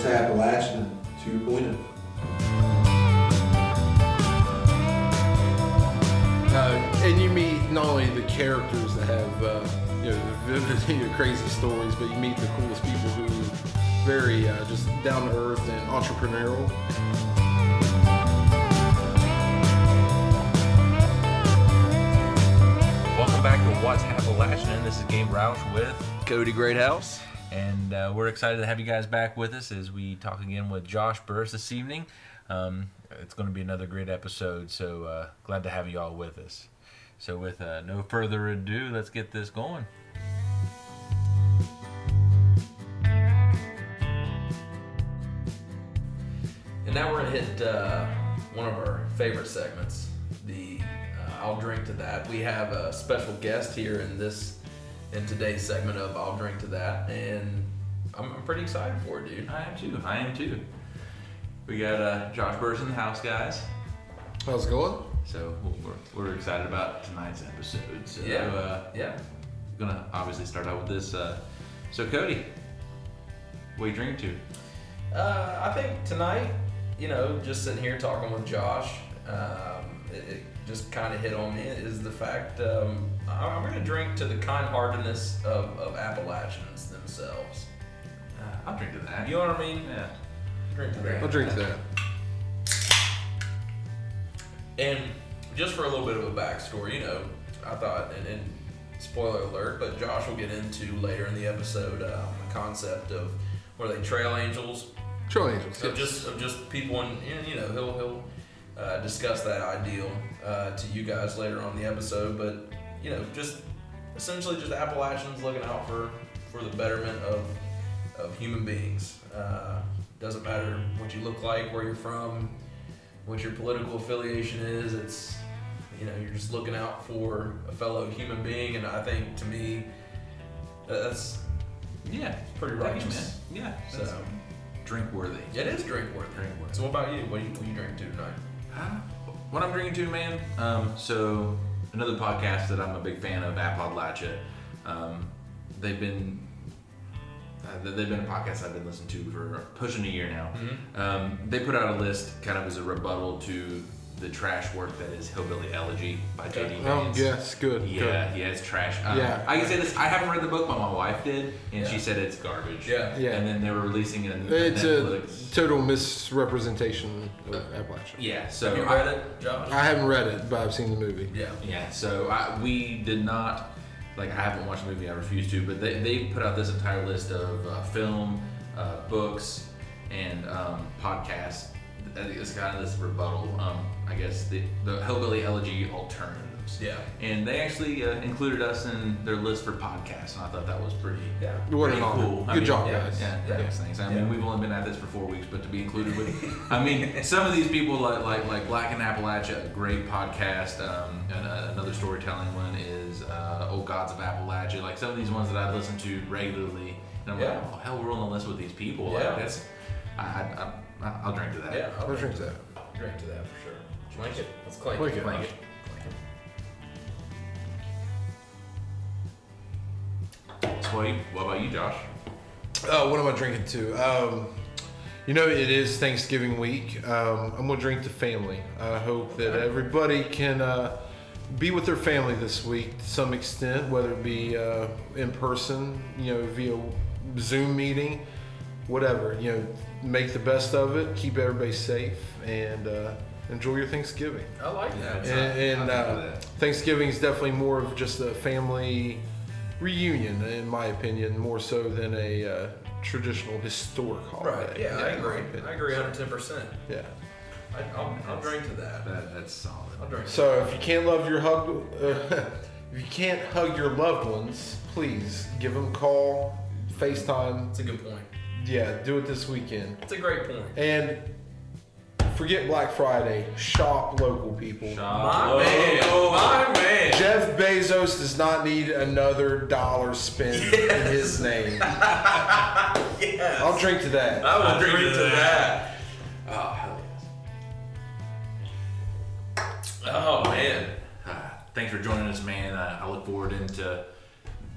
What's Appalachian 2.0? Uh, and you meet not only the characters that have uh, you know vivid, you know, crazy stories, but you meet the coolest people who are very uh, just down to earth and entrepreneurial. Welcome back to What's Appalachian. This is Game Roush with, Cody Greathouse. And uh, we're excited to have you guys back with us as we talk again with Josh Burris this evening. Um, it's going to be another great episode, so uh, glad to have you all with us. So, with uh, no further ado, let's get this going. And now we're gonna hit uh, one of our favorite segments, the uh, I'll drink to that. We have a special guest here in this in today's segment of I'll drink to that, and I'm, I'm pretty excited for it, dude. I am too. I am too. We got uh, Josh Burris in the house, guys. How's it going? So we're, we're excited about tonight's episode. So, Yeah, uh, yeah. gonna obviously start out with this. Uh, so Cody, what are you drinking to? Uh, I think tonight, you know, just sitting here talking with Josh, um, it, it just kind of hit on me is the fact um, I- I'm going to drink to the kind-heartedness of, of Appalachians themselves. Uh, I'll drink to that. You know what I mean? yeah. Drink to that. I'll drink to that. And just for a little bit of a backstory, you know, I thought, and, and spoiler alert, but Josh will get into later in the episode um, the concept of were they trail angels Trail Angels. of just of just people and and, you know he'll he'll uh, discuss that ideal uh, to you guys later on in the episode but you know just essentially just Appalachians looking out for for the betterment of of human beings uh, doesn't matter what you look like where you're from what your political affiliation is it's you know you're just looking out for a fellow human being and I think to me that's Yeah. It's pretty Thank you, righteous. man. Yeah. So- drink worthy. it is drink worthy Drink worthy. so what about you what are you, what are you drinking to tonight What I'm drinking to, man. Um, so another podcast that I'm a big fan of, Appalachia. Um, they've been uh, they've been a podcast I've been listening to for pushing a year now. Um, they put out a list kind of as a rebuttal to the trash work that is Hillbilly Elegy by J.D. Vance. Oh, Vance. yes, good. Yeah, yeah, it's trash. Um, Yeah. I can say this. I haven't read the book, but my wife did, and she said it's garbage. Yeah. Yeah. And then they were releasing it. on good. It's a total misrepresentation of Appalachia. yeah. So have you I- read it Josh I haven't read it, but I've seen the movie. yeah Yeah, so I, we did not like. I haven't watched the movie. I refuse to. But they, they put out this entire list of uh, film, uh, books, and um, podcasts. I think It's kind of this rebuttal. Um, I guess the the hillbilly elegy alternatives. Yeah. And they actually uh, included us in their list for podcasts, and I thought that was pretty. Yeah. Pretty an honor. cool. I Good mean, job, yeah, guys. Yeah, Yeah. thanks, thanks. I mean, we've only been at this for four weeks, but to be included with, I mean, some of these people like like like Black in Appalachia, a great podcast. Um, and uh, another storytelling one is uh, Old Gods of Appalachia. Like some of these ones that I listen to regularly, and I'm Yeah. like, oh hell, we're on the list with these people. Yeah. Like that's, I, I, I, I'll drink to that. Yeah, I'll drink to that. Drink to that for sure. Clank it. Let's clank, Clank it. it. Clank it. So what, you, what about you, Josh? Uh, what am I drinking to? Um, you know, it is Thanksgiving week. Um, I'm gonna drink to family. I hope that everybody can uh, be with their family this week to some extent, whether it be uh, in person, you know, via Zoom meeting, whatever. You know, make the best of it. Keep everybody safe and uh, enjoy your Thanksgiving. I like that. And, and uh, that. Thanksgiving is definitely more of just a family reunion, in my opinion, more so than a uh, traditional historic holiday. Right. Yeah, I in my agree. I agree 110. percent Yeah. I'll, I'll drink to that. That, that's solid. I'll drink. to So if you can't love your hug, uh, if you can't hug your loved ones, please give them a call, FaceTime. That's a good point. Yeah, do it this weekend. That's a great point. And forget Black Friday. Shop local people. My man. My man. Jeff Bezos does not need another dollar spent in his name. Yes. I'll drink to that. I will drink, to that. Oh, hell yes. Oh man. Uh, thanks for joining us, man. Uh, I look forward into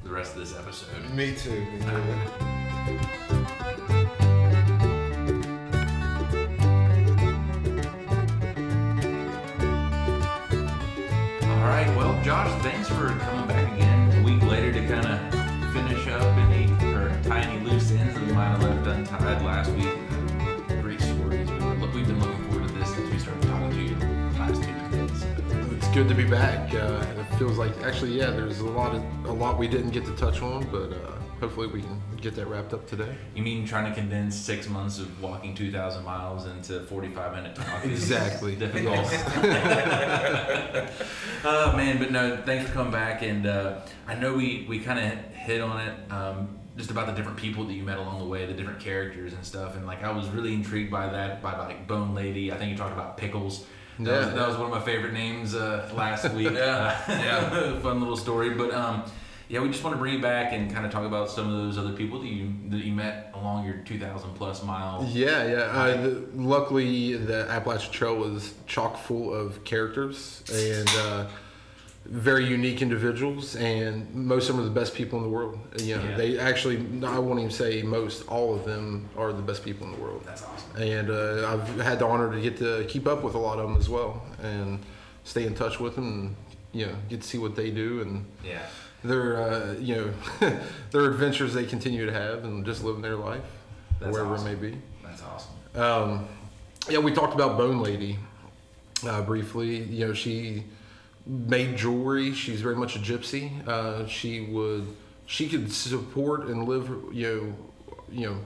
the rest of this episode. Me too. Me too. thanks for coming back again a week later to kind of finish up any or tie any loose ends that we might have left untied last week. Great stories. We were, we've been looking forward to this since we started talking to you last two days. It's good to be back. Uh, it feels like actually, yeah, there's a lot of a lot we didn't get to touch on, but uh, hopefully we can get that wrapped up today. You mean trying to condense six months of walking 2,000 miles into 45 minute talk? is Exactly. Difficult. uh, man, but no, thanks for coming back. And uh, I know we, we kind of hit on it um, just about the different people that you met along the way, the different characters and stuff. And like I was really intrigued by that, by like Bone Lady. I think you talked about Pickles. That, was, Yeah. that was one of my favorite names uh, last week. Yeah, yeah. fun little story. But um, yeah, we just want to bring you back and kind of talk about some of those other people that you that you met along your 2,000 plus mile. Yeah, yeah. Uh, the, luckily, the Appalachian Trail was chock full of characters and uh, very unique individuals, and most of them are the best people in the world. You know, Yeah. they actually, I won't even say most, all of them are the best people in the world. That's awesome. And uh, I've had the honor to get to keep up with a lot of them as well, and stay in touch with them, and you know, get to see what they do and Yeah. their, uh, you know, their adventures they continue to have, and just living their life That's wherever awesome. it may be. That's awesome. Um, yeah, we talked about Bone Lady uh, briefly. You know, she made jewelry. She's very much a gypsy. Uh, she would, she could support and live. You know, you know,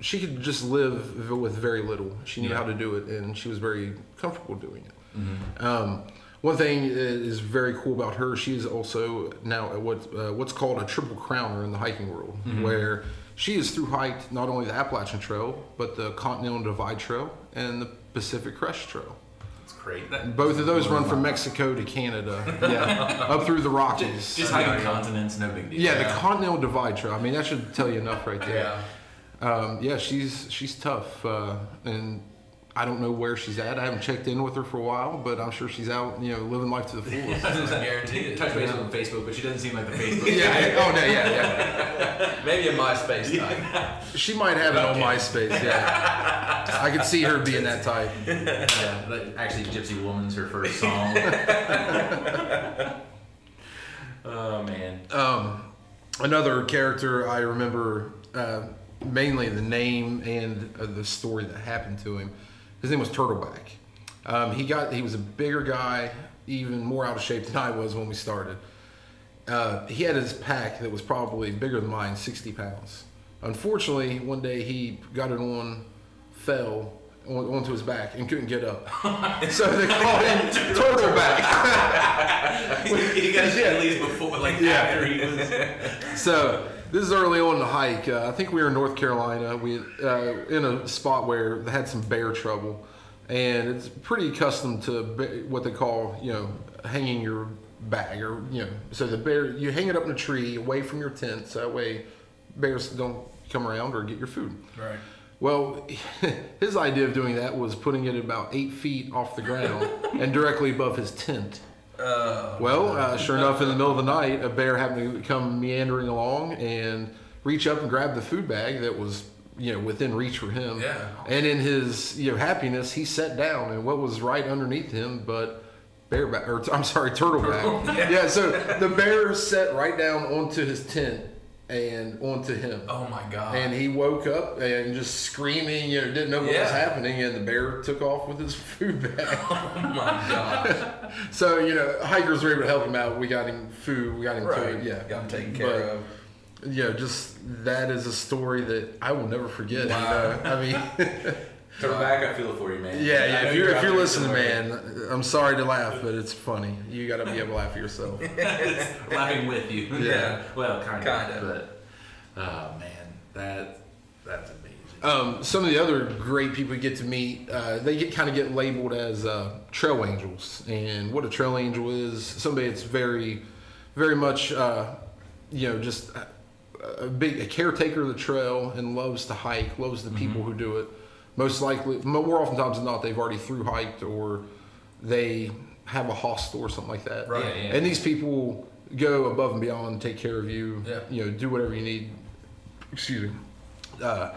she could just live with very little. She knew Yeah. how to do it, and she was very comfortable doing it. Mm-hmm. Um, one thing is very cool about her. She is also now at what uh, what's called a triple crowner in the hiking world, Mm-hmm. where she has through hiked not only the Appalachian Trail but the Continental Divide Trail and the Pacific Crest Trail. It's great. That, Both of those run from Mexico to Canada, yeah, up through the Rockies. just Yeah, hiking yeah. continents, no big deal. yeah, the Yeah. Continental Divide Trail. I mean, that should tell you enough right there. Yeah. Um, yeah, she's she's tough, uh, and I don't know where she's at. I haven't checked in with her for a while, but I'm sure she's out, you know, living life to the fullest. I guarantee it. Touch base on Facebook, but she doesn't seem like the Facebook. yeah. Oh no. Yeah. Yeah. Maybe a MySpace type. She might have it on MySpace. Yeah. I could see her being that type. yeah, that- actually, Gypsy Woman's her first song. oh man. Um, another character I remember uh, mainly the name and uh, the story that happened to him. His name was Turtleback. Um, he got he was a bigger guy, even more out of shape than I was when we started. Uh, he had his pack that was probably bigger than mine, 60 pounds. Unfortunately, one day he got it on, fell on, onto his back and couldn't get up. so they called him Turtleback. He guys at least before, like Yeah. after he was. So this is early on in the hike. Uh, I think we were in North Carolina. We uh, in a spot where they had some bear trouble, and it's pretty accustomed to ba- what they call you know hanging your bag or you know so the bear you hang it up in a tree away from your tent so that way bears don't come around or get your food. Right. Well, his idea of doing that was putting it about eight feet off the ground and directly above his tent. Uh, Well, uh, sure enough, in the middle of the night, a bear happened to come meandering along and reach up and grab the food bag that was, you know, within reach for him. Yeah. And in his, you know, happiness, he sat down, and what was right underneath him, but bareback, or I'm sorry, turtle turtleback. yeah. So the bear sat right down onto his tent and onto him. oh my God. And he woke up and just screaming, you know, didn't know what was happening, and the bear took off with his food bag. oh my God. So you know, hikers were able to help him out. We got him food. We got him right. food. Yeah, Got him taken care But, of. You know, just that is a story that I will never forget. Wow. You know, I mean, Turtleback, I feel it for you, man. yeah, yeah. If you're if you're listening, man, I'm sorry to laugh, but it's funny. You got to be able to laugh at yourself. laughing with you. Yeah. well, kind of. Kinda. But oh man, that that's amazing. Um, some of the other great people you get to meet, uh, they get kind of get labeled as uh, trail angels. And what a trail angel is, somebody that's very, very much, uh, you know, just a, a big a caretaker of the trail and loves to hike, loves the people who do it. Most likely, mo- more oftentimes than not, they've already through hiked or they have a hostel or something like that. Right. Yeah, yeah. And these people go above and beyond, take care of you. Yeah. You know, do whatever you need. Excuse me. Uh,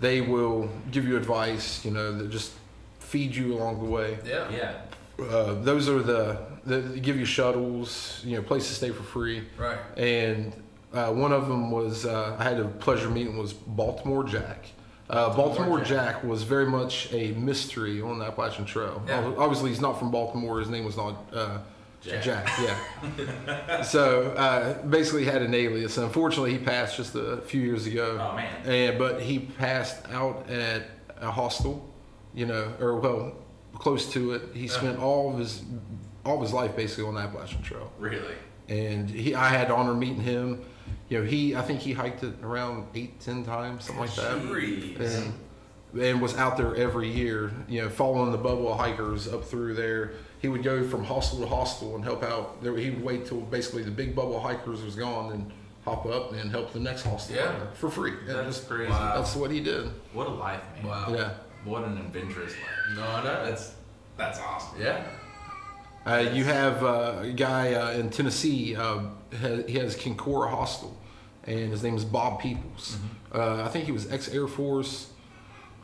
they will give you advice. You know, that just feed you along the way. Yeah. yeah. Uh, those are the They, they give you shuttles, you know, place to stay for free. Right. And uh, one of them was uh, I had a pleasure meeting was Baltimore Jack. Uh, Baltimore Jack. Jack. was very much a mystery on the Appalachian Trail. Yeah. Obviously, he's not from Baltimore. His name was not uh, Jack. Jack. Yeah. so uh, basically, he had an alias. Unfortunately, he passed just a few years ago. Oh man. And but he passed out at a hostel, you know, or well, close to it. He spent all of his all of his life basically on the Appalachian Trail Really? and he I had the honor of meeting him. You know, he I think he hiked it around eight, ten times, something like that, Jeez. and, and was out there every year. You know, following the bubble hikers up through there. He would go from hostel to hostel and help out. There, he would wait till basically the big bubble hikers was gone and hop up and help the next hostel Yeah. for free. And That's just- crazy. Wow. That's what he did. What a life, man. Wow. Yeah. What an adventurous life. No, I know. That's that's awesome. yeah. Uh, you have uh, a guy uh, in Tennessee. He has Kincora Hostel, and his name is Bob Peoples. Uh, I think he was ex Air Force,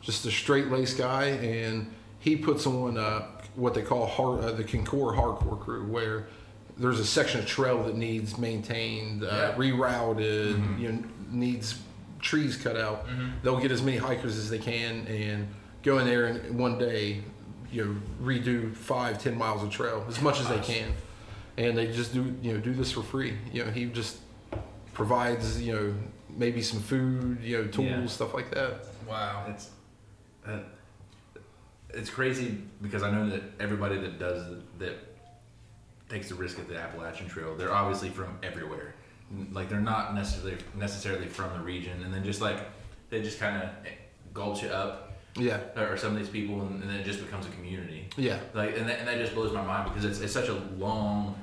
just a straight laced guy, and he puts on uh, what they call hard, uh, the Kincora Hardcore Crew, where there's a section of trail that needs maintained, uh, Yeah. rerouted, you know, needs trees cut out. They'll get as many hikers as they can and go in there and one day, you know, redo five, ten miles of trail as much as they can, and they just do you know do this for free. You know, he just provides you know maybe some food, you know, tools, Yeah. stuff like that. Wow. It's uh, it's crazy because I know that everybody that does that takes the risk at the Appalachian Trail, they're obviously from everywhere. Like they're not necessarily necessarily from the region, and then just like they just kind of gulch it up, Yeah, or some of these people, and, and then it just becomes a community. yeah, Like, and that, and that just blows my mind because it's, it's such a long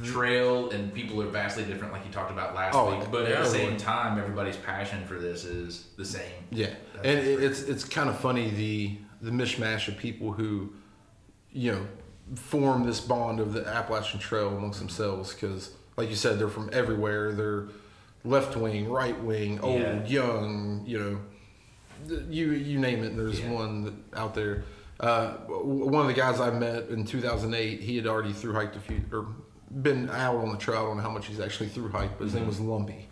mm-hmm. trail, and people are vastly different, like you talked about last Oh, week. But at the same time, everybody's passion for this is the same. yeah. And it, it's it's kind of funny the the mishmash of people who, you know, form this bond of the Appalachian Trail amongst themselves because, like you said, they're from everywhere. They're left wing, right wing, old, Yeah. young, you know, you you name it. There's Yeah. one out there. Uh, one of the guys I met in 2008, he had already through hiked a few or been out on the trail. I don't know how much he's actually through hiked, but his name was Lumpy.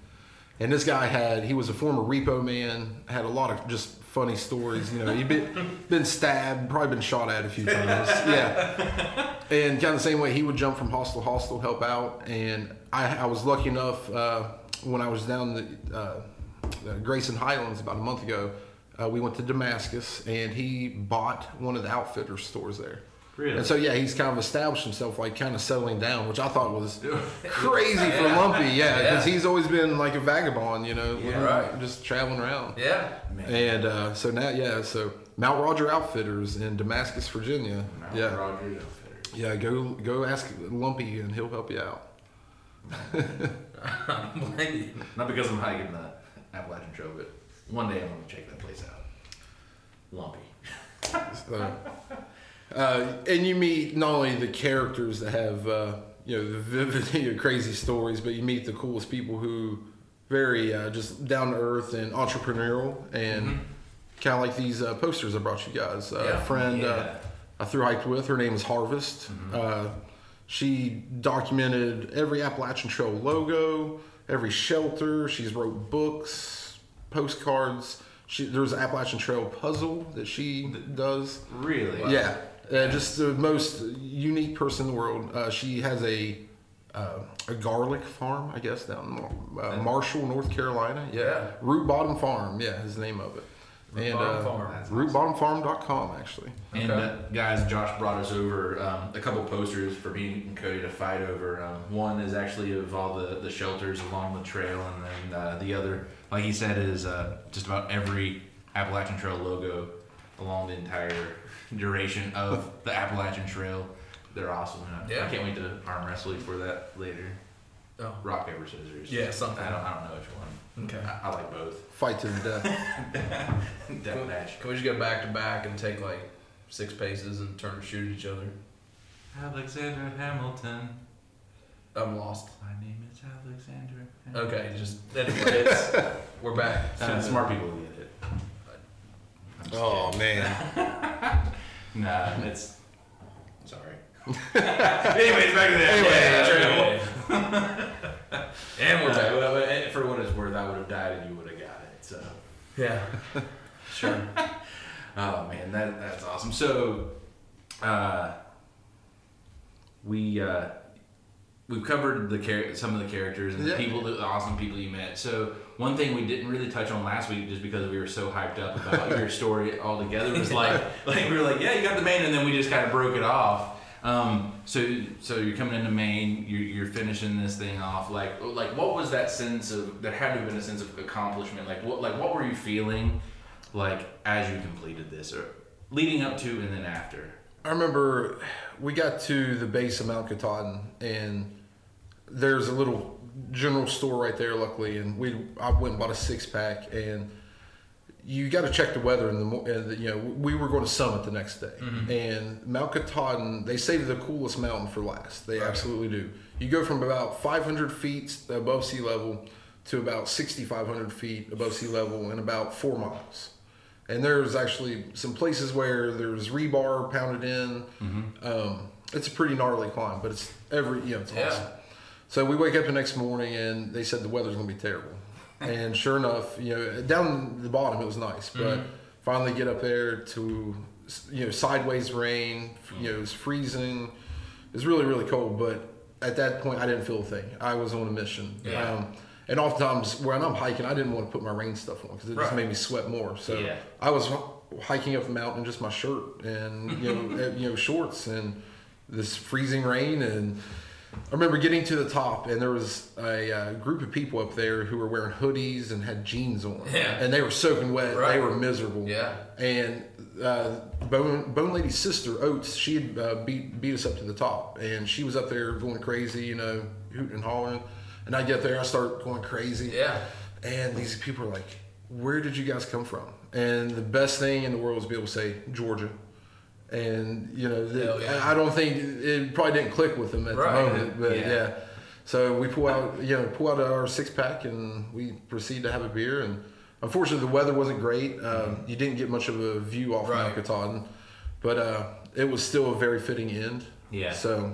And this guy had he was a former repo man, had a lot of just funny stories. You know, he'd been been stabbed, probably been shot at a few times. Yeah. And kind of the same way he would jump from hostel to hostel, help out. And I, I was lucky enough uh, when I was down the uh, uh, Grayson Highlands about a month ago. Uh, we went to Damascus, and he bought one of the outfitter stores there. Really? And so yeah, he's kind of established himself, like kind of settling down, which I thought was crazy for Lumpy. Yeah, because Yeah. he's always been like a vagabond, you know, Yeah. Right. just traveling around. Yeah. Man. And uh, so now, yeah, so Mount Roger Outfitters in Damascus, Virginia. Mount yeah, Roger Outfitters. yeah. Go go ask Lumpy, and he'll help you out. I don't. Not because I'm hiking the Appalachian Trail, but one day I'm gonna check that place out. Lumpy. So, uh, and you meet not only the characters that have uh, you know the vivid, you know, crazy stories, but you meet the coolest people who very uh, just down to earth and entrepreneurial, and kind of like these uh, posters I brought you guys. Uh, Yeah. A friend uh, Yeah. I through hiked with. Her name is Harvest. Uh, she documented every Appalachian Trail logo, every shelter. She's wrote books, postcards. She, there's an Appalachian Trail puzzle that she does. Really? Yeah, uh, just the most unique person in the world. Uh, she has a uh, a garlic farm, I guess, down in uh, Marshall, North Carolina. Yeah. Yeah. Root Bottom Farm. Yeah, is the name of it. Root and Bottom uh, Farm. Rootbottomfarm.com actually. And Okay. uh, guys, Josh brought us over um, a couple posters for me and Cody to fight over. Um, one is actually of all the, the shelters along the trail, and then uh, the other, like he said, is uh, just about every Appalachian Trail logo along the entire duration of the Appalachian Trail. They're awesome. and I- Yeah. I can't wait to arm wrestle you for that later. Oh. Rock paper scissors. Yeah, something. I don't. I don't know which one. Okay. I, I like both. Fight to the death. Death match. Can we just go back to back and take like six paces and turn and shoot at each other? Alexander Hamilton. I'm lost. My name is Alexander. Hamilton. Okay, just anyway, it's, we're back. Uh, smart people get it. I'm oh man. kidding. Nah, it's sorry. Anyways, back to the Anyway. trail. And we're Uh, back. well, and for what it's worth, I would have died and you would have got it. So, Yeah. Sure. oh man, that that's awesome. So, uh, we uh, we've covered the char- some of the characters and Yeah. the people, the awesome people you met. So, one thing we didn't really touch on last week, just because we were so hyped up about your story altogether, was like, like we were like, yeah, you got the main, and then we just kind of broke it off. Um, so, so you're coming into Maine, you're, you're finishing this thing off. Like, like what was that sense of? There had to have been a sense of accomplishment. Like, what, like what were you feeling, like as you completed this, or leading up to and then after? I remember we got to the base of Mount Katahdin, and there's a little general store right there. Luckily, and we I went and bought a six pack, and you got to check the weather in the, mo- and the you know we were going to summit the next day, and Mount Katahdin they say the coolest mountain for last. They absolutely do. You go from about 500 feet above sea level to about 6,500 feet above sea level in about four miles. And there's actually some places where there's rebar pounded in. Um, it's a pretty gnarly climb, but it's every you know it's Yeah. awesome. So we wake up the next morning and they said the weather's gonna be terrible. and sure enough, you know, down the bottom it was nice, but finally get up there to you know sideways rain. You know, it was freezing. It was really really cold, but at that point I didn't feel a thing. I was on a mission. Yeah. Um, and oftentimes when I'm hiking, I didn't want to put my rain stuff on because it just made me sweat more. So Yeah. I was hiking up the mountain in just my shirt and you know you know shorts and this freezing rain and I remember getting to the top and there was a uh, group of people up there who were wearing hoodies and had jeans on Yeah. and they were soaking wet Right. they were miserable Yeah. and uh, Bone, Bone Lady's sister Oates she had uh, beat beat us up to the top and she was up there going crazy you know hooting and hollering and I get there I start going crazy Yeah. and these people are like, "Where did you guys come from?" And the best thing in the world is to be able to say Georgia. And you know, the, yeah. I don't think it probably didn't click with them at Right. the moment, but Yeah. yeah. So we pull out, you know, pull out our six pack, and we proceed to have a beer. And unfortunately, the weather wasn't great. Um, you didn't get much of a view off Right. Mount Katahdin, but uh, it was still a very fitting end. Yeah. So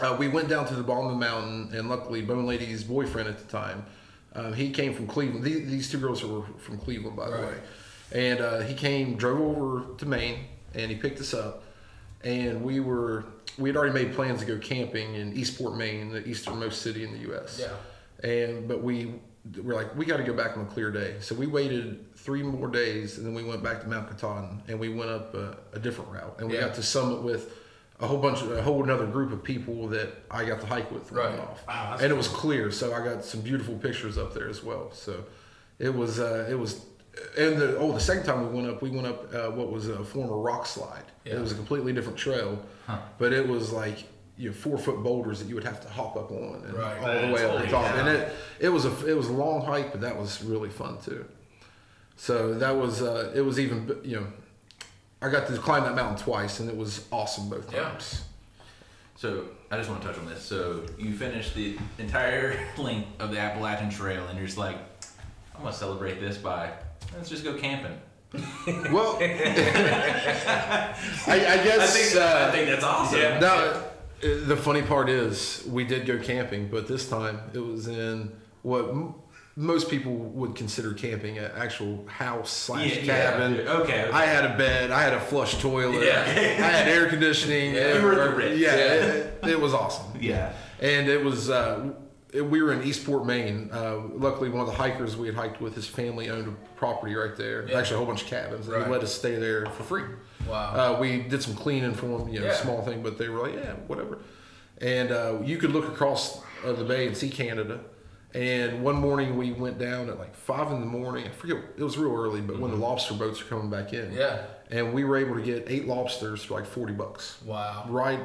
uh, we went down to the bottom of the mountain, and luckily, Bone Lady's boyfriend at the time, um, he came from Cleveland. These, these two girls were from Cleveland, by the Right. way. And uh, he came, drove over to Maine, and he picked us up. And we were we had already made plans to go camping in Eastport, Maine, the easternmost city in the U.S. Yeah. And but we were like, we got to go back on a clear day. So we waited three more days, and then we went back to Mount Katahdin, and we went up a, a different route, and we Yeah. got to summit with a whole bunch of a whole another group of people that I got to hike with. Right. Off. Wow, and it was clear, so I got some beautiful pictures up there as well. So it was uh, it was. And the oh, the second time we went up, we went up uh, what was a former rock slide. Yeah. It was a completely different trail, Huh. but it was like you know four foot boulders that you would have to hop up on and Right. all the way up the top. cow. And it it was a it was a long hike, but that was really fun too. So that was uh, it was even you know I got to climb that mountain twice, and it was awesome both Yeah. times. So I just want to touch on this. So you finished the entire length of the Appalachian Trail, and you're just like, I'm gonna celebrate this by let's just go camping. Well, I, I guess I think uh, I think that's awesome. Yeah. Now, uh, the funny part is we did go camping, but this time it was in what m- most people would consider camping an actual house slash Yeah, yeah. cabin. Okay, okay. I had a bed. I had a flush toilet. Yeah. I had air conditioning. Yeah. You were at the Or- Yeah, Yeah. It, it was awesome. Yeah. And it was, uh, it- we were in Eastport, Maine. Uh, luckily, one of the hikers we had hiked with, his family owned a property right there. Yeah. Actually, a whole bunch of cabins. And Right. he let us stay there for free. Wow. Uh, we did some cleaning for them, you know, Yeah. small thing, but they were like, yeah, whatever. And uh, you could look across uh, the bay and see Canada. And one morning we went down at like five in the morning. I forget, it was real early, but when the lobster boats were coming back in. Mm-hmm. yeah. And we were able to get eight lobsters for like 40 bucks. Wow. Right.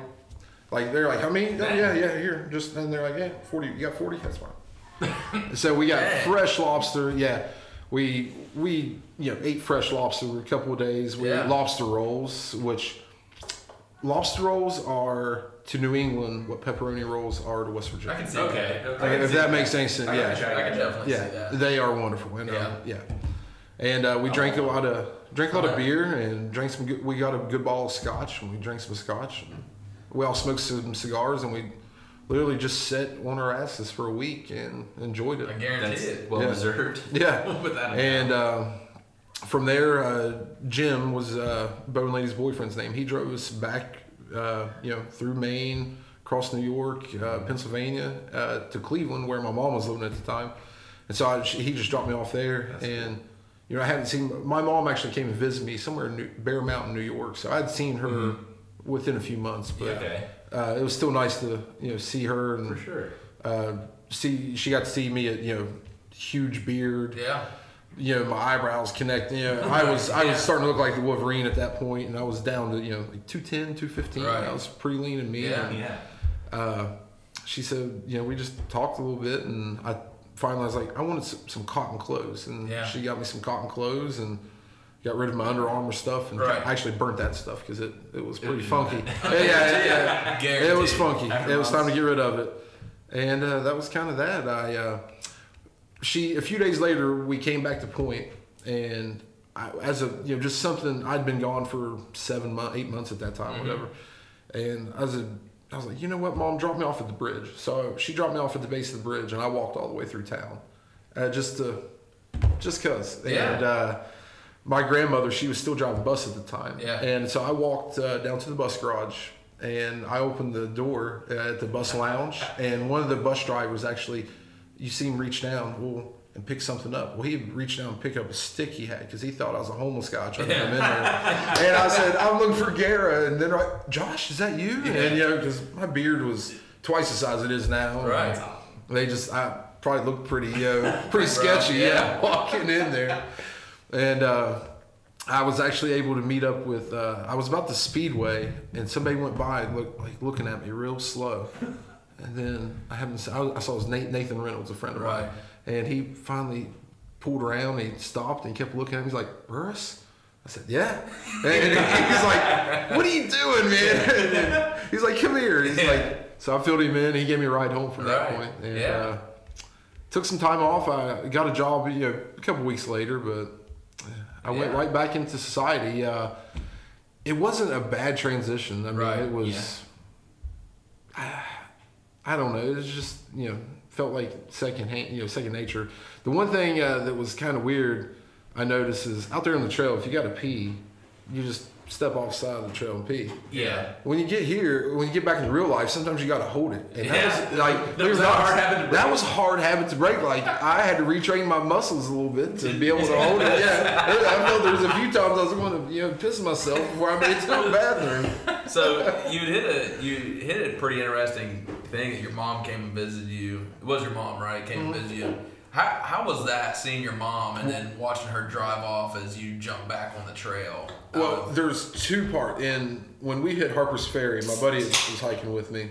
Like, they're like, how many? Oh, yeah, yeah, here. Just, and they're like, yeah, 40. You got 40? That's fine. so we got Dang. fresh lobster. Yeah. We, we, you know, ate fresh lobster for a couple of days. We Yeah. ate lobster rolls, which lobster rolls are to New England what pepperoni rolls are to West I Virginia. can see Okay. that. Like, I can if see that, that. makes any sense, I yeah, can I can definitely see that. they are wonderful. And, uh, Yeah. yeah, and uh, we drank a lot of drank a lot of beer and drank some. Good, we got a good bottle of scotch and we drank some scotch. And we all smoked some cigars, and we literally just sat on our asses for a week and enjoyed it. I guarantee That's it. well Yeah. deserved. Yeah. Without And uh, from there, uh, Jim was uh, Bone Lady's boyfriend's name. He drove us back, uh, you know, through Maine, across New York, uh, Pennsylvania, uh, to Cleveland, where my mom was living at the time. And so I, he just dropped me off there. That's and you know, I hadn't seen my mom actually came and visited me somewhere in New, Bear Mountain, New York. So I'd seen her Mm-hmm. Within a few months, but okay, uh, it was still nice to you know see her and for sure. uh, see she got to see me at you know huge beard Yeah. you know, my eyebrows connecting. You know, I was I was starting to look like the Wolverine at that point, and I was down to you know like 210, 215. Right. I was pretty lean and mean. Yeah. And, Yeah. uh, she said, you know, we just talked a little bit, and I finally was like, I wanted some, some cotton clothes, and Yeah. she got me some cotton clothes and. Got rid of my Under Armour stuff and Right. I actually burnt that stuff because it, it was pretty was- funky. yeah, yeah, yeah, yeah. It was funky. After it was time to get rid of it, and uh, that was kind of that. I uh, she a few days later we came back to Point, and I, as a you know just something I'd been gone for seven months, eight months at that time, Mhm. whatever. And I was a, I was like, you know what, mom, drop me off at the bridge. So she dropped me off at the base of the bridge, and I walked all the way through town, uh, just to, just cause. Yeah. And uh, my grandmother, she was still driving the bus at the time, Yeah. and so I walked uh, down to the bus garage. And I opened the door at the bus lounge, and one of the bus drivers actually, you see him reach down, well, and pick something up. Well, he reached down and picked up a stick he had because he thought I was a homeless guy trying to come in there. And I said, I'm looking for Gara. And then, like, Josh, is that you? And, you know, because my beard was twice the size it is now. Right. They just, I probably looked pretty, you know, pretty sketchy, yeah. yeah. walking in there. And uh, I was actually able to meet up with, uh, I was about the speedway, and somebody went by, look, like looking at me real slow. And then I haven't, I saw was Nathan Reynolds, a friend of mine. Right. And he finally pulled around, he stopped and kept looking at me. He's like, Burris? I said, yeah. And he's like, what are you doing, man? And he's like, come here. He's like, so I filled him in. He gave me a ride home from that Right. point. And, Yeah. uh, took some time off. I got a job you know, a couple weeks later, but I went right back into society. Uh, it wasn't a bad transition. I mean, Right. it was. I don't know. It was just you know felt like second hand, you know, second nature. The one thing uh, that was kind of weird, I noticed is out there on the trail, if you got to pee, you just step off the side of the trail and pee. Yeah. When you get here, when you get back into real life, sometimes you got to hold it, and that Yeah. was like That was not, hard habit to That break. was a hard habit to break. Like I had to retrain my muscles a little bit to be able to hold it. Yeah, I know there was a few times I was going to you know piss myself before I made it to the bathroom. So you hit a you hit a pretty interesting thing that your mom came and visited you. It was your mom, right? Came and mm-hmm. visited you. How, how was that seeing your mom and then watching her drive off as you jump back on the trail? Well, Um, there's two part. And when we hit Harper's Ferry, my buddy was hiking with me.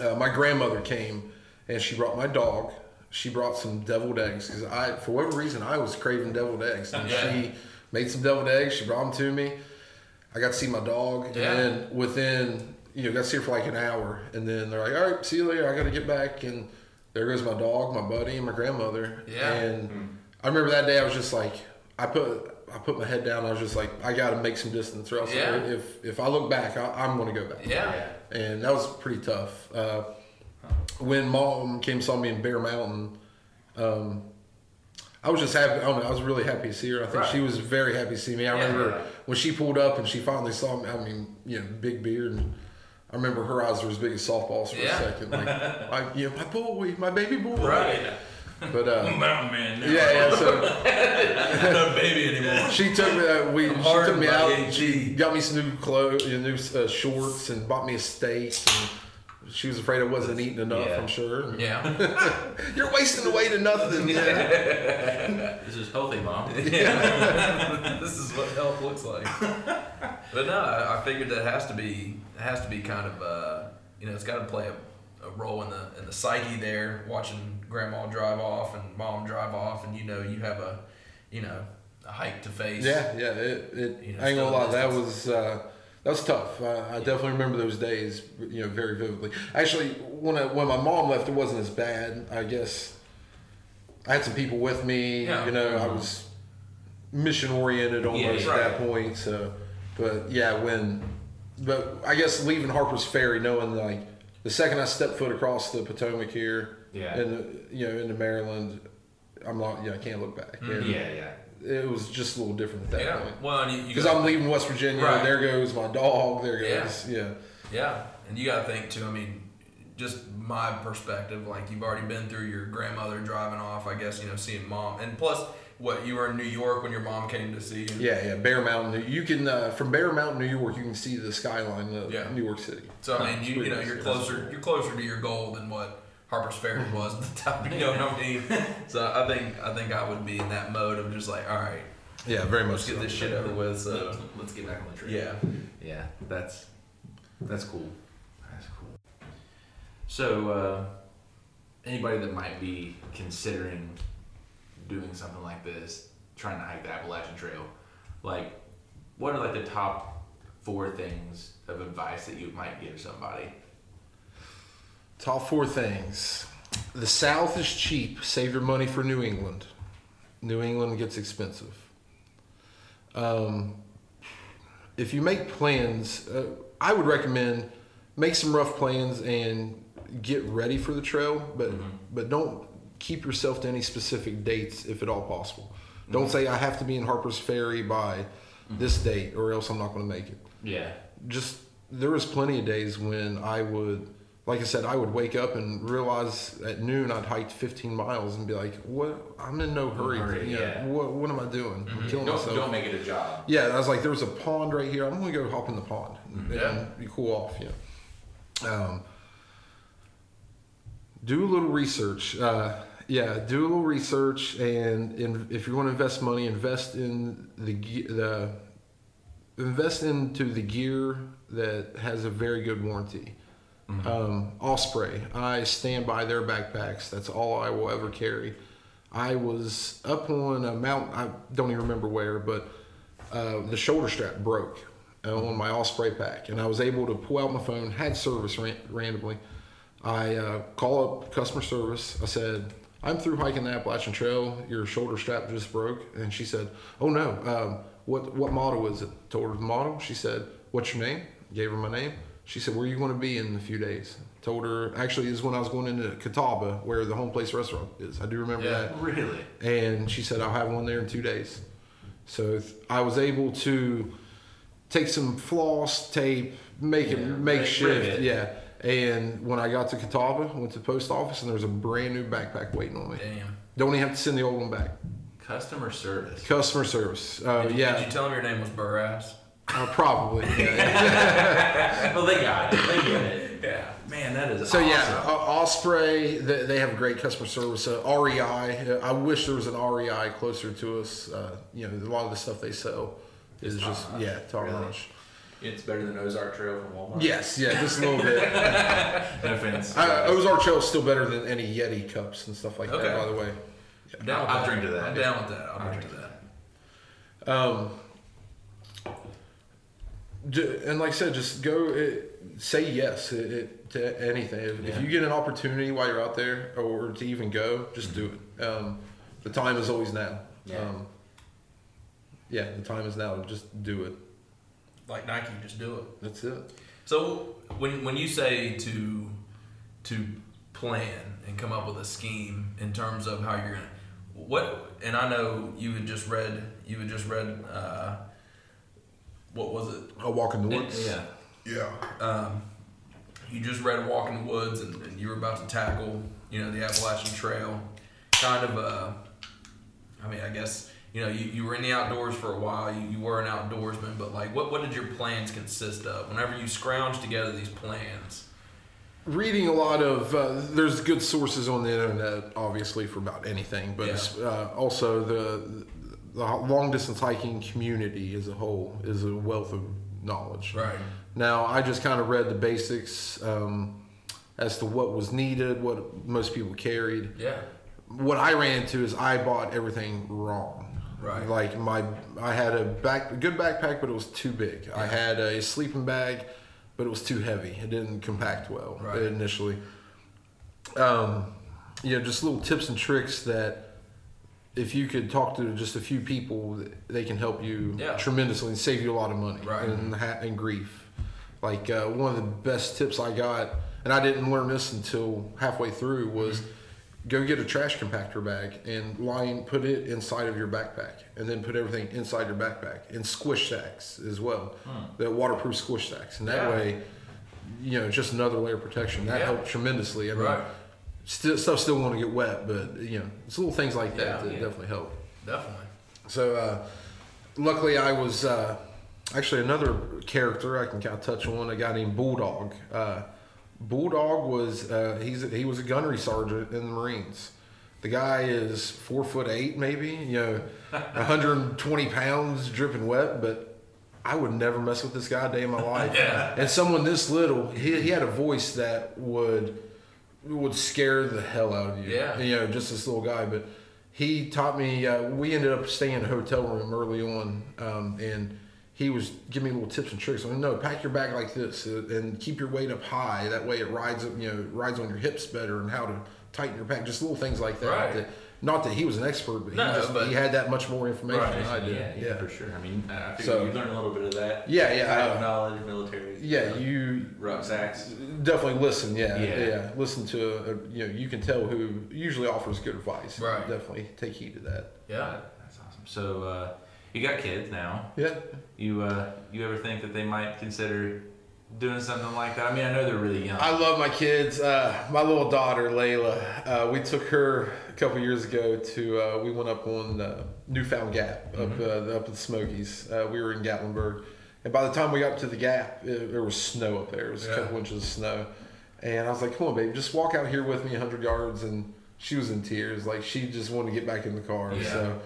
Uh, my grandmother came and she brought my dog. She brought some deviled eggs because I, for whatever reason, I was craving deviled eggs. And Yeah. she made some deviled eggs. She brought them to me. I got to see my dog. Yeah. And then within, you know, got to see her for like an hour. And then they're like, all right, see you later. I got to get back. And there goes my dog, my buddy, and my grandmother. Yeah. And I remember that day I was just like, I put I put my head down. I was just like, I got to make some distance, or else Yeah. if if I look back, I, I'm going to go back. yeah. And that was pretty tough. Uh, when mom came saw me in Bear Mountain, um, I was just happy. I know. I was really happy to see her. I think Right. she was very happy to see me. I Yeah. remember when she pulled up and she finally saw me. I mean, you know, big beard and. I remember her eyes were as big as softballs for Yeah. a second, like, like, you know, my boy, my baby boy. Right. But uh, Mountain man. yeah, yeah. So no baby anymore. she took me. Uh, we she took me out. She got me some new clothes, new uh, shorts, and bought me a steak. And she was afraid I wasn't eating enough. Yeah. I'm sure. Yeah. You're wasting away to nothing. This is healthy, mom. this is what health looks like. But no, I, I figured that has to be it has to be kind of uh, you know it's got to play a, a role in the in the psyche there, watching grandma drive off and mom drive off, and you know you have a you know a hike to face. yeah, yeah. It, it You know, I ain't gonna lie. That was uh, that was tough. I, I definitely remember those days. You know, very vividly. Actually, when I, when my mom left, it wasn't as bad. I guess I had some people with me. Yeah. You know, I mm-hmm. was mission oriented almost Yeah, at that point. So, but yeah, when but I guess leaving Harper's Ferry, knowing like the second I step foot across the Potomac here, Yeah. and you know into Maryland, I'm not. Yeah, I can't look back. Mm-hmm. And Yeah, yeah. It was just a little different at that Yeah. point. Well, and you, you Because I'm leaving West Virginia. Right. There goes my dog. There goes yeah. Yeah, yeah. and you got to think too. I mean, just my perspective. Like you've already been through your grandmother driving off. I guess you know seeing mom, and plus what you were in New York when your mom came to see you. Yeah, yeah, Bear Mountain. You can uh, from Bear Mountain, New York, you can see the skyline of Yeah. New York City. So I mean, you, you know, you're closer. You're closer to your goal than what Harper's Ferry was at the time. You know what I mean? So I think I think I would be in that mode of just like, all right, Yeah, very much. let's get so. this shit over with. So Let's, let's get back on the trail. yeah, Yeah, that's that's cool. That's cool. So, uh, anybody that might be considering doing something like this, trying to hike the Appalachian Trail, like, what are like the top four things of advice that you might give somebody? Top four things. The South is cheap. Save your money for New England. New England gets expensive. Um, if you make plans, uh, I would recommend make some rough plans and get ready for the trail, but but don't keep yourself to any specific dates if at all possible. Don't say I have to be in Harper's Ferry by this date or else I'm not going to make it Yeah. just there was plenty of days when I would, like I said, I would wake up and realize at noon I'd hiked 15 miles and be like, "What? I'm in no hurry. hurry, yeah. Mm-hmm. What? What am I doing? I'm killing Don't, myself." don't make it a job. yeah, I was like, "There was a pond right here. I'm gonna go hop in the pond and Yeah. you cool off." You know. Um, do a little research. Uh, yeah, do a little research, and, and if you want to invest money, invest in the the invest into the gear that has a very good warranty. Um, Osprey, I stand by their backpacks. That's all I will ever carry. I was up on a mountain. I don't even remember where, but uh, the shoulder strap broke uh, on my Osprey pack, and I was able to pull out my phone. Had service ran- randomly. I uh, call up customer service. I said, "I'm through hiking the Appalachian Trail. Your shoulder strap just broke." And she said, "Oh no, um, what what model is it?" Told her the model. She said, "What's your name?" Gave her my name. She said, "Where are you going to be in a few days?" Told her. Actually, this is when I was going into Catawba, where the home place restaurant is. I do remember Yeah. that. Really? And she said, "I'll have one there in two days." So I was able to take some floss tape, make it Yeah, makeshift, rip it. yeah. And when I got to Catawba, went to the post office, and there was a brand new backpack waiting on me. damn. Don't even have to send the old one back. Customer service. Customer service. Uh, Did you, yeah, Did you tell him your name was Burrass? Uh, probably. Yeah. well, they got it. They get it. Yeah. Man, that is so awesome. yeah, uh, Osprey. They, they have great customer service. Uh, REI. uh, I wish there was an REI closer to us. Uh, you know, a lot of the stuff they sell is It's just top-notch, yeah, top really. notch. It's better than Ozark Trail from Walmart. Yes, yeah, just a little bit. No offense. Uh, Ozark Trail is still better than any Yeti cups and stuff like Okay. that. By the way, I'm down with I'll that. drink to that. I'm down with that. I'll, I'll drink drink to to that. um, ju- and like I said, just go. It, say yes it, it, to anything. If, if you get an opportunity while you're out there, or to even go, just do it. Um, the time is always now. Yeah. Um, yeah, the time is now. Just do it. Like Nike, just do it. That's it. So when when you say to to plan and come up with a scheme in terms of how you're gonna what and I know you had just read you had just read uh, what was it I'll walk in the woods. Yeah. Yeah. um, you just read A Walk in the Woods and, and you were about to tackle you know the Appalachian Trail kind of uh, I mean I guess you know you, you were in the outdoors for a while you, you were an outdoorsman but like what, what did your plans consist of whenever you scrounged together these plans reading a lot of uh, there's good sources on the internet obviously for about anything but Yeah. uh, also the the long distance hiking community as a whole is a wealth of knowledge. Right. Now i just kind of read the basics um, as to what was needed what most people carried. Yeah. What i ran into is i bought everything wrong. Right. like my i had a back a good backpack but it was too big. I had a sleeping bag but it was too heavy. It didn't compact well Right. initially. Um you know just little tips and tricks that if you could talk to just a few people they can help you Yeah. tremendously and save you a lot of money Right. and, mm-hmm. ha- and grief Like uh, one of the best tips I got, and I didn't learn this until halfway through, was mm-hmm. go get a trash compactor bag and line put it inside of your backpack, and then put everything inside your backpack and squish sacks as well, hmm. the waterproof squish sacks, and that Yeah. way, you know, just another layer of protection. That Yeah. helped tremendously. I mean, Right. Still stuff still want to get wet, but you know, it's little things like that Yeah. that Yeah. definitely help. Definitely. So, uh, luckily, I was uh, actually another character I can kind of touch on. A guy named Bulldog. Uh, Bulldog was uh, he's he was a gunnery sergeant in the Marines. The guy is four foot eight, maybe you know, 120 pounds, dripping wet. But I would never mess with this guy a day in my life. Yeah. And someone this little, he, he had a voice that would would scare the hell out of you. Yeah. You know, just this little guy. But he taught me. Uh, we ended up staying in a hotel room early on, um, and he was giving me little tips and tricks. I mean, no, pack your bag like this uh, and keep your weight up high. That way, it rides up. You know, rides on your hips better, and how to tighten your pack. Just little things like that. Right. that not that he was an expert, but, No, he, just, but- he had that much more information Right. than I did. yeah, yeah, for sure. I mean, I figure So- you learn a little bit of that. Yeah, yeah, Type of uh, knowledge, military. Yeah, you rucksacks. definitely listen. Yeah, Yeah. yeah. Listen to uh, you know you can tell who usually offers good advice. Right. Definitely take heed to that. Yeah. that's awesome. So uh, you got kids now. Yeah. You uh, you ever think that they might consider doing something like that? I mean, I know they're really young. I love my kids. Uh, my little daughter Layla. Uh, we took her a couple years ago to. Uh, we went up on uh, Newfound Gap up uh, up in the Smokies. Uh, we were in Gatlinburg, and by the time we got to the Gap, it, there was snow up there. It was Yeah. a couple inches of snow, and I was like, "Come on, baby, just walk out here with me, hundred yards." And she was in tears. Like she just wanted to get back in the car. Yeah. So.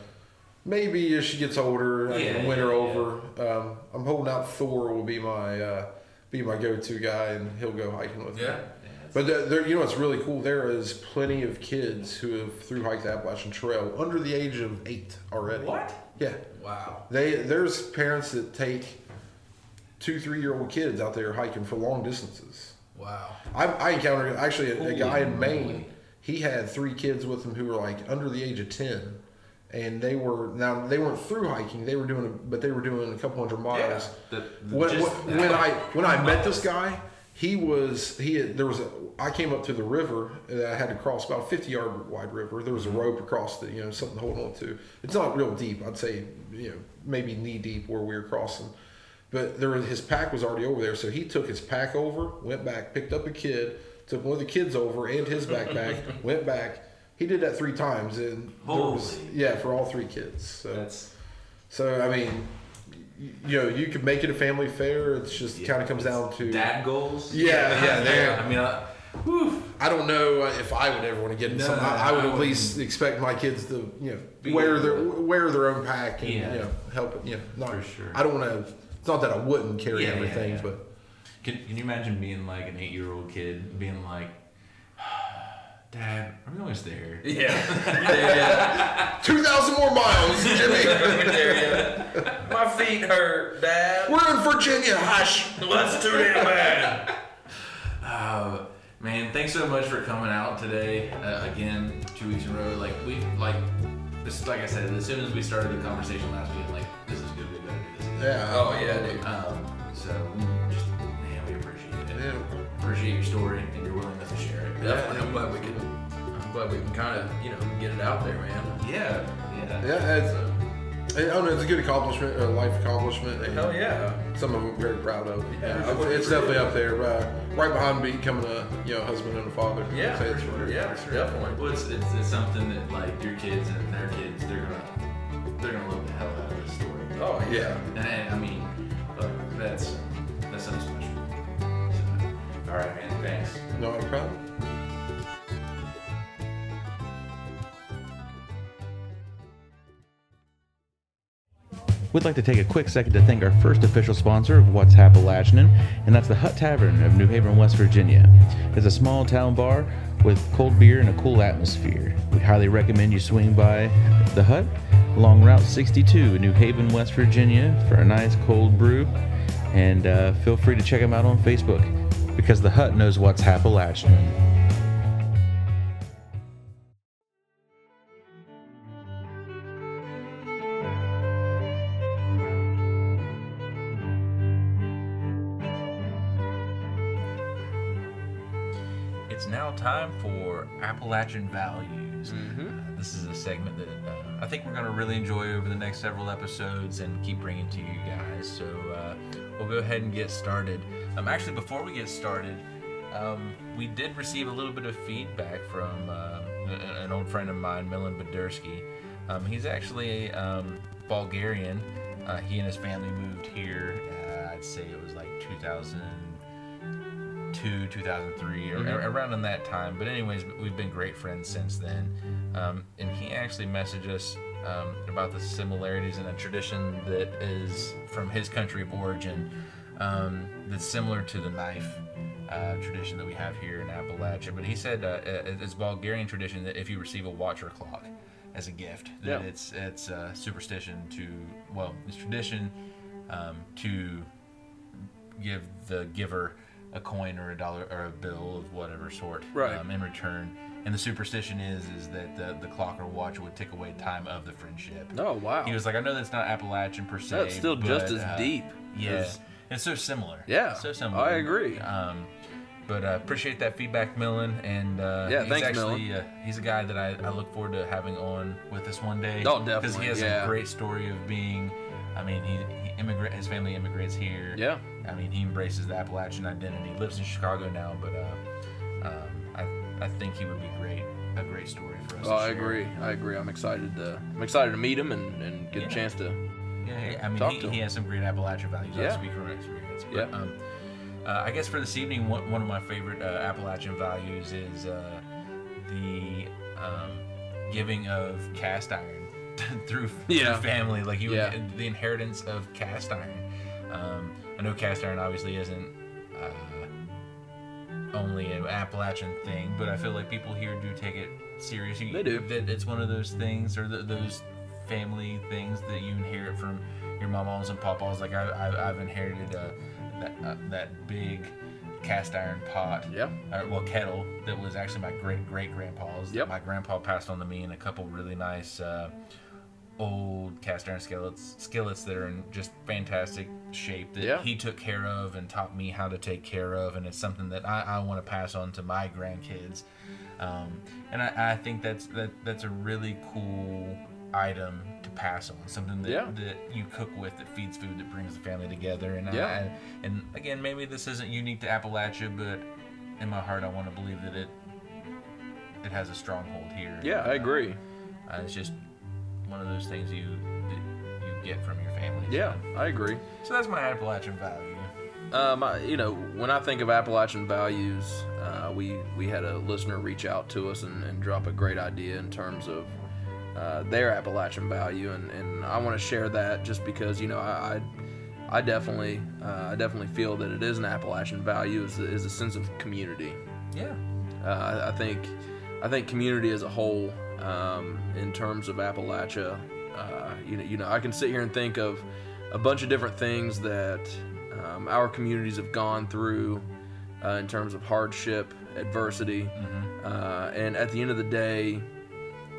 Maybe as she gets older, I Yeah, can win her over. Um, I'm holding out. Thor will be my uh, be my go-to guy, and he'll go hiking with me. Yeah. Yeah, But there, there, you know what's really cool? There is plenty of kids who have through hiked the Appalachian Trail under the age of eight already. what? Yeah, Wow. they there's parents that take two, three year old kids out there hiking for long distances. Wow. I, I encountered actually a, a guy in Maine. moly. He had three kids with him who were like under the age of ten, and they were now they weren't through hiking. They were doing, a, but they were doing a couple hundred miles. The, the, When, just when, when I when I met this guy, he was he had, there was a I came up to the river that I had to cross about a fifty yard wide river. There was a mm-hmm. rope across the you know something to hold on to. It's not real deep. I'd say you know maybe knee deep where we were crossing. But there was, his pack was already over there, so he took his pack over, went back, picked up a kid, took one of the kids over and his backpack, went back. He did that three times, and there was, yeah, for all three kids. So that's so I mean, you know, you can make it a family fair. It's just Yeah. kind of comes down to. dad goals. Yeah, yeah, they're- I mean, I, whew, I don't know uh, if I would ever want to get into No, something. I, I would I at least expect my kids to, you know, Be wear their wear their own pack and Yeah. you know help it. You know, not For sure. I don't want to. It's not that I wouldn't carry Yeah, yeah, everything, yeah. but can, can you imagine being like an eight year old kid being like, Dad, I'm almost there. Yeah. yeah. two thousand more miles, Jimmy. yeah. My feet hurt, Dad. We're in Virginia. Hush. Let's do it, man. Oh man, thanks so much for coming out today. Uh, again, two weeks in a row. Like we like this. Like I said, as soon as we started the conversation last week, I'm like this is good. We gotta do this. Again. Yeah. Oh yeah, dude. Um, so just man, we appreciate it. Yeah. Appreciate your story and your willingness to share it. Definitely. I'm glad we can. I'm glad we can kind of you know get it out there, man. Yeah, yeah. Yeah, it's, I don't know, it's a good accomplishment, a life accomplishment. and Hell yeah. Some of them I'm very proud of. Yeah, it's, it's definitely up there, uh, right behind me becoming a you know husband and a father. Yeah, Say for it's sure. very- Yeah, definitely. Well, it's, it's, it's something that like your kids and their kids, they're gonna they're gonna love the hell out of this story. Oh yeah. Yeah. And We'd like to take a quick second to thank our first official sponsor of What's Appalachian, and that's the Hut Tavern of New Haven, West Virginia. It's a small town bar with cold beer and a cool atmosphere. We highly recommend you swing by the Hut along Route 62 in New Haven, West Virginia for a nice cold brew. And uh, feel free to check them out on Facebook because the hut knows what's Appalachian. It's now time for Appalachian Values. Mm-hmm. Uh, this is a segment that uh, I think we're going to really enjoy over the next several episodes and keep bringing to you guys. So, uh, we'll go ahead and get started. Um, actually, before we get started, um, we did receive a little bit of feedback from a- an old friend of mine, Milan Badursky. Um, he's actually um, Bulgarian. Uh, he and his family moved here. Uh, I'd say it was like 2002, 2003, or, Mhm. around in that time. But anyways, we've been great friends since then. Um, and he actually messaged us um, about the similarities in a tradition that is from his country of origin um, that's similar to the knife uh, tradition that we have here in Appalachia. But he said uh, it's Bulgarian tradition that if you receive a watch or clock as a gift, that Yeah. it's it's uh, superstition to well, it's tradition um, to give the giver a coin or a dollar or a bill of whatever sort Right. um, in return. And the superstition is is that the, the clock or watch would take away time of the friendship. Oh wow. He was like, I know that's not Appalachian per se. That's still just as uh, deep. Yeah, as- it's so similar. Yeah, so similar. I agree. Um, but uh, appreciate that feedback, Millen. And uh, Yeah, he's thanks, actually, Uh, he's a guy that I, I look forward to having on with us one day. Oh, definitely. Because he has yeah. a great story of being. I mean, he, he immigrant. His family immigrates here. Yeah. I mean, he embraces the Appalachian identity. Lives in Chicago now, but uh, um, I think he would be great. A great story for us. Oh, to I share. agree. I agree. I'm excited to I'm excited to meet him and, and get Yeah. a chance to. Yeah, yeah, I mean, Talk he, to he him. has some great Appalachian values. Yeah. I speak from experience. But, Yeah. Um, uh, I guess for this evening, one, one of my favorite uh, Appalachian values is uh, the um, giving of cast iron through, Yeah. through family. Like you, Yeah. the inheritance of cast iron. Um, I know cast iron obviously isn't. Only an Appalachian thing, but I feel like people here do take it seriously. They do. That it's one of those things, or th those family things that you inherit from your mamas and papas. Like I, I, I've inherited uh, that uh, that big cast iron pot, Yeah. uh, well kettle that was actually my great great grandpa's. Yep. My grandpa passed on to me, and a couple really nice. Uh, old cast iron skillets skillets that are in just fantastic shape that Yeah. he took care of and taught me how to take care of and it's something that I, I want to pass on to my grandkids um, and I, I think that's that that's a really cool item to pass on something that, Yeah. that you cook with that feeds food that brings the family together and Yeah. I, and again maybe this isn't unique to Appalachia but in my heart I want to believe that it it has a stronghold here Yeah, I Uh, agree. uh, it's just one of those things you you get from your family. Yeah, I agree. So that's my Appalachian value. Um, I, you know, when I think of Appalachian values, uh, we we had a listener reach out to us and, and drop a great idea in terms of uh, their Appalachian value, and, and I want to share that just because you know I I, I definitely uh, I definitely feel that it is an Appalachian value is, is a sense of community. Yeah. Uh, I think I think community as a whole, um, in terms of Appalachia, uh, you know, you know, I can sit here and think of a bunch of different things that um, our communities have gone through uh, in terms of hardship, adversity, uh, and at the end of the day,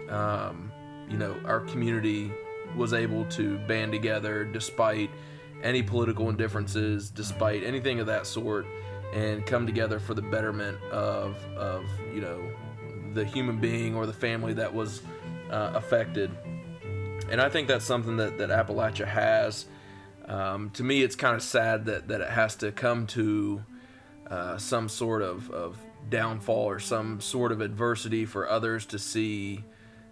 um, you know, our community was able to band together despite any political indifferences, despite anything of that sort, and come together for the betterment of, of you know, the human being or the family that was uh, affected. And I think that's something that, that Appalachia has. Um, to me, it's kind of sad that, that it has to come to uh, some sort of, of downfall or some sort of adversity for others to see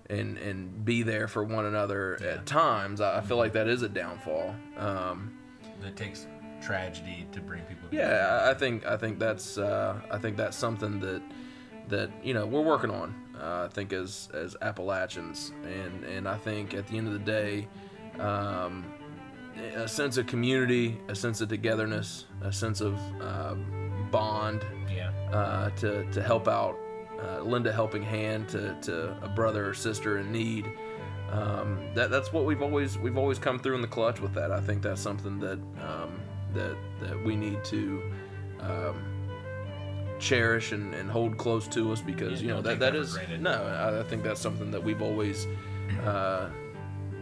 and, and be there for one another at times. I I feel like that is a downfall. Um, It takes tragedy to bring people together. yeah, I- I think I think that's uh, I think that's something that that you know we're working on. Uh, I think as as Appalachians, and and I think at the end of the day, um, a sense of community, a sense of togetherness, a sense of uh, bond Yeah. uh, to to help out, uh, lend a helping hand to, to a brother or sister in need. Um, that that's what we've always we've always come through in the clutch with that. I think that's something that um, that that we need to um, cherish and, and hold close to us because Yeah, you know that that that granted. no. I, I think that's something that we've always uh,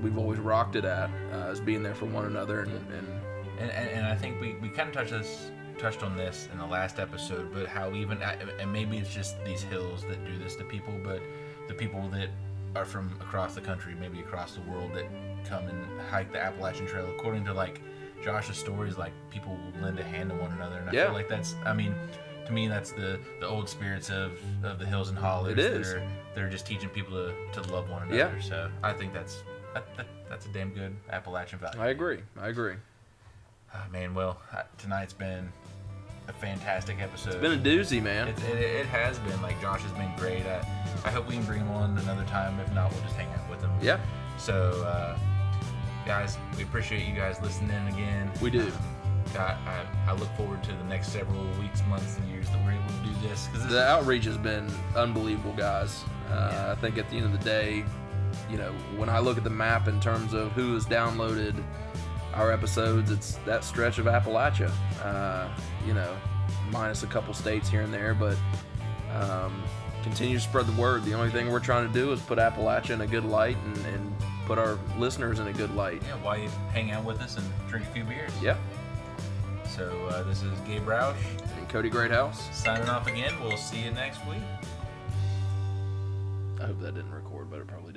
we've always rocked it at uh, as being there for one another and, and And, and, and I think we, we kind of touched this touched on this in the last episode, but how even and maybe it's just these hills that do this to people, but the people that are from across the country, maybe across the world, that come and hike the Appalachian Trail. According to like Josh's stories, like people lend a hand to one another, and I Yeah. feel like that's. I mean, to me, that's the the old spirits of of the hills and hollers. It is. That are, they're just teaching people to, to love one another. Yeah. So I think that's that, that, that's a damn good Appalachian value. I agree. I agree. Ah, man, well, tonight's been a fantastic episode. It's been a doozy, man. It, it, it has been. Like Josh has been great. I, I hope we can bring him on another time. If not, we'll just hang out with him. Yeah. So, uh, guys, we appreciate you guys listening again. We do. I, I, I look forward to the next several weeks, months, and years that we're able to do this. Cause the outreach has been unbelievable, guys. Uh, Yeah. I think at the end of the day, you know, when I look at the map in terms of who has downloaded our episodes, it's that stretch of Appalachia. Uh, you know, minus a couple states here and there, but um, continue to spread the word. The only thing we're trying to do is put Appalachia in a good light and, and put our listeners in a good light. yeah, while you hang out with us and drink a few beers. Yeah. So uh, this is Gabe Roush And Cody Greathouse. signing off again. We'll see you next week. I hope that didn't record, but it probably.